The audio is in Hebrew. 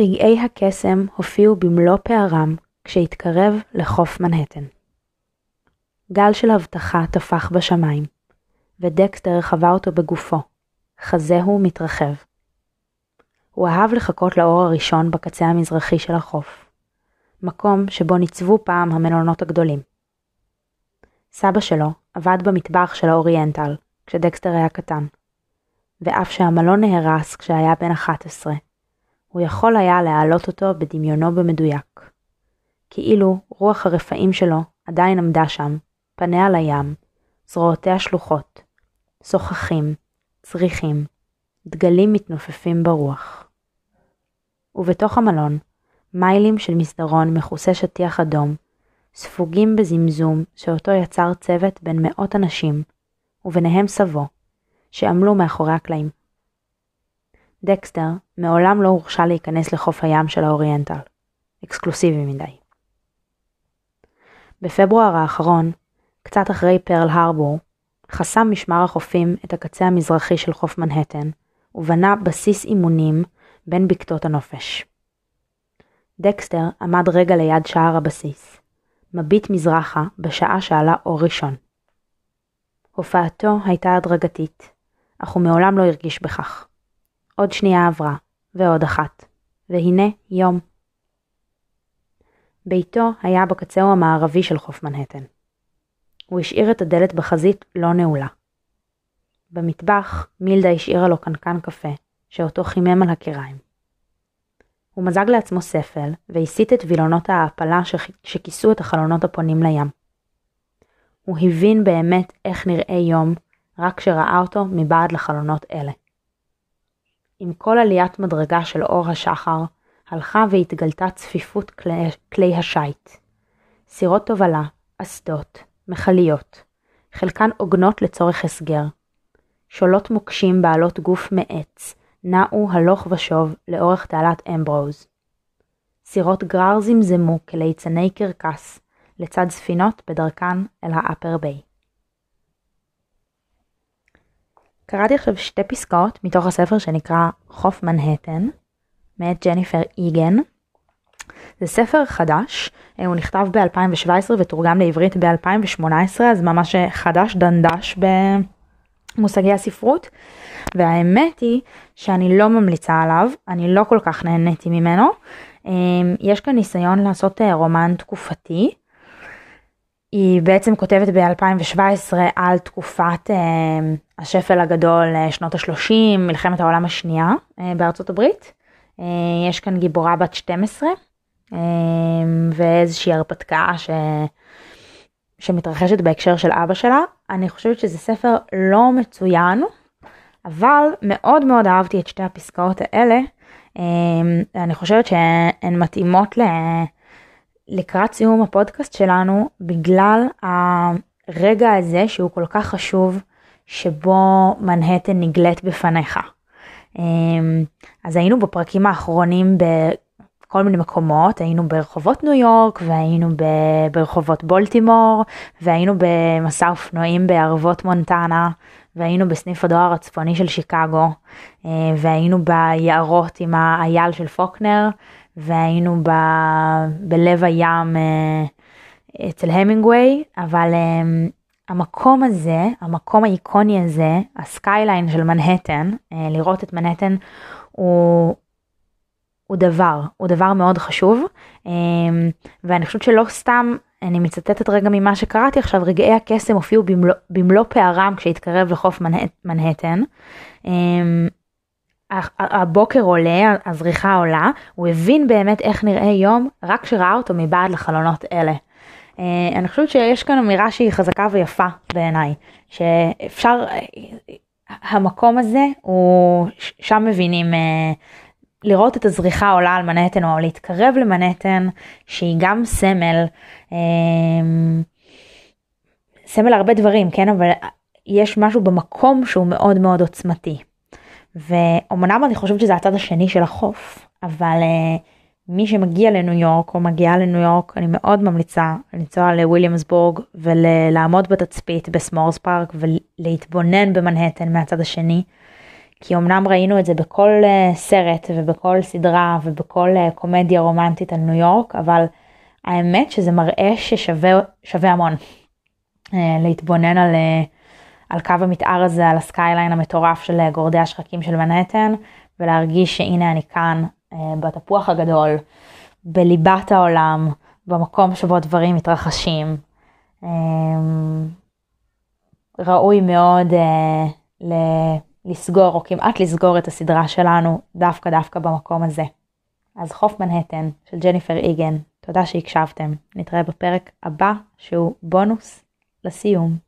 רגעי הקסם הופיעו במלוא פערם כשהתקרב לחוף מנהטן. גל של הבטחה טפח בשמיים, ודקסטר חווה אותו בגופו, חזהו מתרחב. הוא אהב לחכות לאור הראשון בקצה המזרחי של החוף, מקום שבו ניצבו פעם המלונות הגדולים. סבא שלו עבד במטבח של האוריינטל, כשדקסטר היה קטן, ואף שהמלון נהרס כשהיה בן 11, הוא יכול היה להעלות אותו בדמיונו במדויק. כאילו רוח הרפאים שלו עדיין עמדה שם, פניה לים, זרועותיה שלוחות, שוחחים, צריכים, דגלים מתנופפים ברוח. ובתוך המלון, מיילים של מסדרון מכוסה שטיח אדום, ספוגים בזמזום שאותו יצר צוות בין מאות אנשים, וביניהם סבו, שעמלו מאחורי הקלעים. דקסטר מעולם לא הורשה להיכנס לחוף הים של האוריינטל, אקסקלוסיבי מדי. בפברואר האחרון, קצת אחרי פרל הרבור, חסם משמר החופים את הקצה המזרחי של חוף מנהטן, ובנה בסיס אימונים בין בקתות הנופש. דקסטר עמד רגע ליד שער הבסיס, מביט מזרחה בשעה שעלה אור ראשון. הופעתו הייתה הדרגתית, אך הוא מעולם לא הרגיש בכך. עוד שנייה עברה, ועוד אחת, והנה יום. ביתו היה בקצהו המערבי של חוף מנהטן. הוא השאיר את הדלת בחזית לא נעולה. במטבח מילדה השאירה לו קנקן קפה, שאותו חימם על הקיריים. הוא מזג לעצמו ספל, והסיט את וילונות ההעפלה שכיסו את החלונות הפונים לים. הוא הבין באמת איך נראה יום, רק כשראה אותו מבעד לחלונות אלה. עם כל עליית מדרגה של אור השחר, הלכה והתגלתה צפיפות כלי, כלי השיט. סירות תובלה, אסדות, מכליות, חלקן עוגנות לצורך הסגר. שולות מוקשים בעלות גוף מעץ, נעו הלוך ושוב לאורך תעלת אמברוז. סירות גרר זמזמו כליצני קרקס, לצד ספינות בדרכן אל האפר ביי. קראתי עכשיו שתי פסקאות מתוך הספר שנקרא חוף מנהטן, מאת ג'ניפר איגן. זה ספר חדש, אה, הוא נכתב ב-2017 ותורגם לעברית ב-2018, אז ממש חדש דנדש במושגי הספרות. והאמת היא שאני לא ממליצה עליו, אני לא כל כך נהניתי ממנו. אה, יש כאן ניסיון לעשות אה, רומן תקופתי. היא בעצם כותבת ב-2017 על תקופת אה, השפל הגדול, אה, שנות ה-30, מלחמת העולם השנייה אה, בארצות הברית. אה, יש כאן גיבורה בת 12 אה, ואיזושהי הרפתקה ש... שמתרחשת בהקשר של אבא שלה. אני חושבת שזה ספר לא מצוין, אבל מאוד מאוד אהבתי את שתי הפסקאות האלה. אה, אני חושבת שהן מתאימות ל... לקראת סיום הפודקאסט שלנו בגלל הרגע הזה שהוא כל כך חשוב שבו מנהטן נגלית בפניך. אמ, אז היינו בפרקים האחרונים בכל מיני מקומות, היינו ברחובות ניו יורק והיינו ברחובות בולטימור והיינו במסע אופנועים בערבות מונטנה והיינו בסניף הדואר הצפוני של שיקגו אה, והיינו ביערות עם האייל של פוקנר והיינו ב, בלב הים אה, אצל המינגווי, אבל אה, המקום הזה, המקום האיקוני הזה, ה skyline של מנהטן, אה, לראות את מנהטן הוא, הוא דבר, הוא דבר מאוד חשוב, ואני חושבת שלא סתם, אני מצטטת רגע ממה שקראתי עכשיו, רגעי הקסם הופיעו במלוא, במלוא פערם כשהתקרב לחוף מנהטן. הבוקר עולה, הזריחה עולה, הוא הבין באמת איך נראה יום רק כשראה אותו מבעד לחלונות אלה. אה, אני חושבת שיש כאן אמירה שהיא חזקה ויפה בעיניי, שאפשר, המקום הזה הוא, שם מבינים אה, לראות את הזריחה עולה על מנהטן או להתקרב למנהטן שהיא גם סמל, אה, סמל הרבה דברים, כן, אבל יש משהו במקום שהוא מאוד מאוד עוצמתי. ואומנם אני חושבת שזה הצד השני של החוף, אבל uh, מי שמגיע לניו יורק או מגיעה לניו יורק, אני מאוד ממליצה לנסוע לוויליאמסבורג ולעמוד בתצפית בסמורס פארק ולהתבונן במנהטן מהצד השני, כי אמנם ראינו את זה בכל uh, סרט ובכל סדרה ובכל uh, קומדיה רומנטית על ניו יורק, אבל האמת שזה מראה ששווה המון uh, להתבונן על, uh, על קו המתאר הזה, על ה skyline המטורף של גורדי השחקים של מנהטן, ולהרגיש שהנה אני כאן uh, בתפוח הגדול, בליבת העולם, במקום שבו דברים מתרחשים. Um, ראוי מאוד ל- לסגור או כמעט לסגור את הסדרה שלנו דווקא דווקא במקום הזה. אז חוף מנהטן של ג'ניפר איגן, תודה שהקשבתם. נתראה בפרק הבא שהוא בונוס לסיום.